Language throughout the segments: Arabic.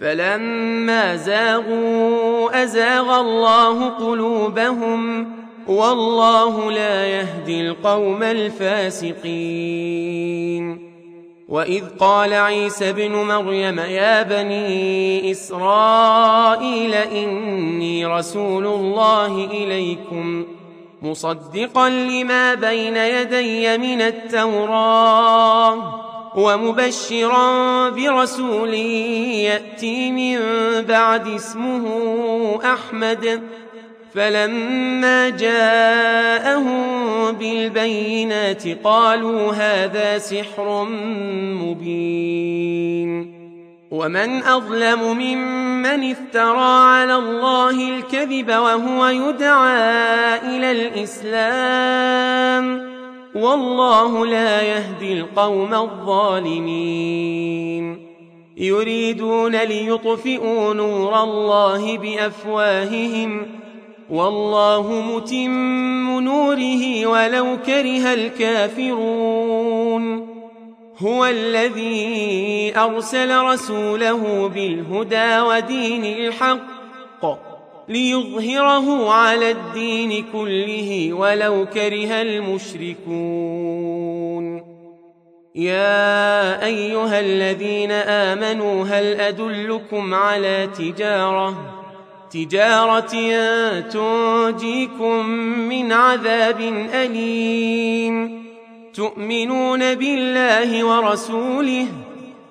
فلما زاغوا أزاغ الله قلوبهم والله لا يهدي القوم الفاسقين. وإذ قال عيسى ابن مريم يا بني إسرائيل إني رسول الله إليكم مصدقا لما بين يدي من التوراه. ومبشرا برسول يأتي من بعد اسمه أحمد. فلما جاءهم بالبينات قالوا هذا سحر مبين. ومن أظلم ممن افترى على الله الكذب وهو يدعى إلى الإسلام. والله لا يهدي القوم الظالمين. يريدون ليطفئوا نور الله بأفواههم. والله متم نوره ولو كره الكافرون. هو الذي أرسل رسوله بالهدى ودين الحق. ليظهره على الدين كله ولو كره المشركون. يا أيها الذين آمنوا هل أدلكم على تجارة؟ تجارة تنجيكم من عذاب أليم. تؤمنون بالله ورسوله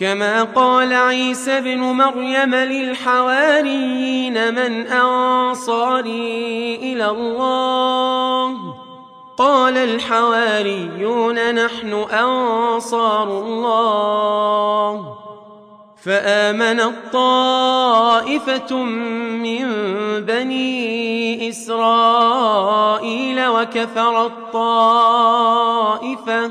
كما قال عيسى ابن مريم للحواريين من أنصاري إلى الله. قال الحواريون نحن أنصار الله. فامنت طائفه من بني إسرائيل وكفرت طائفه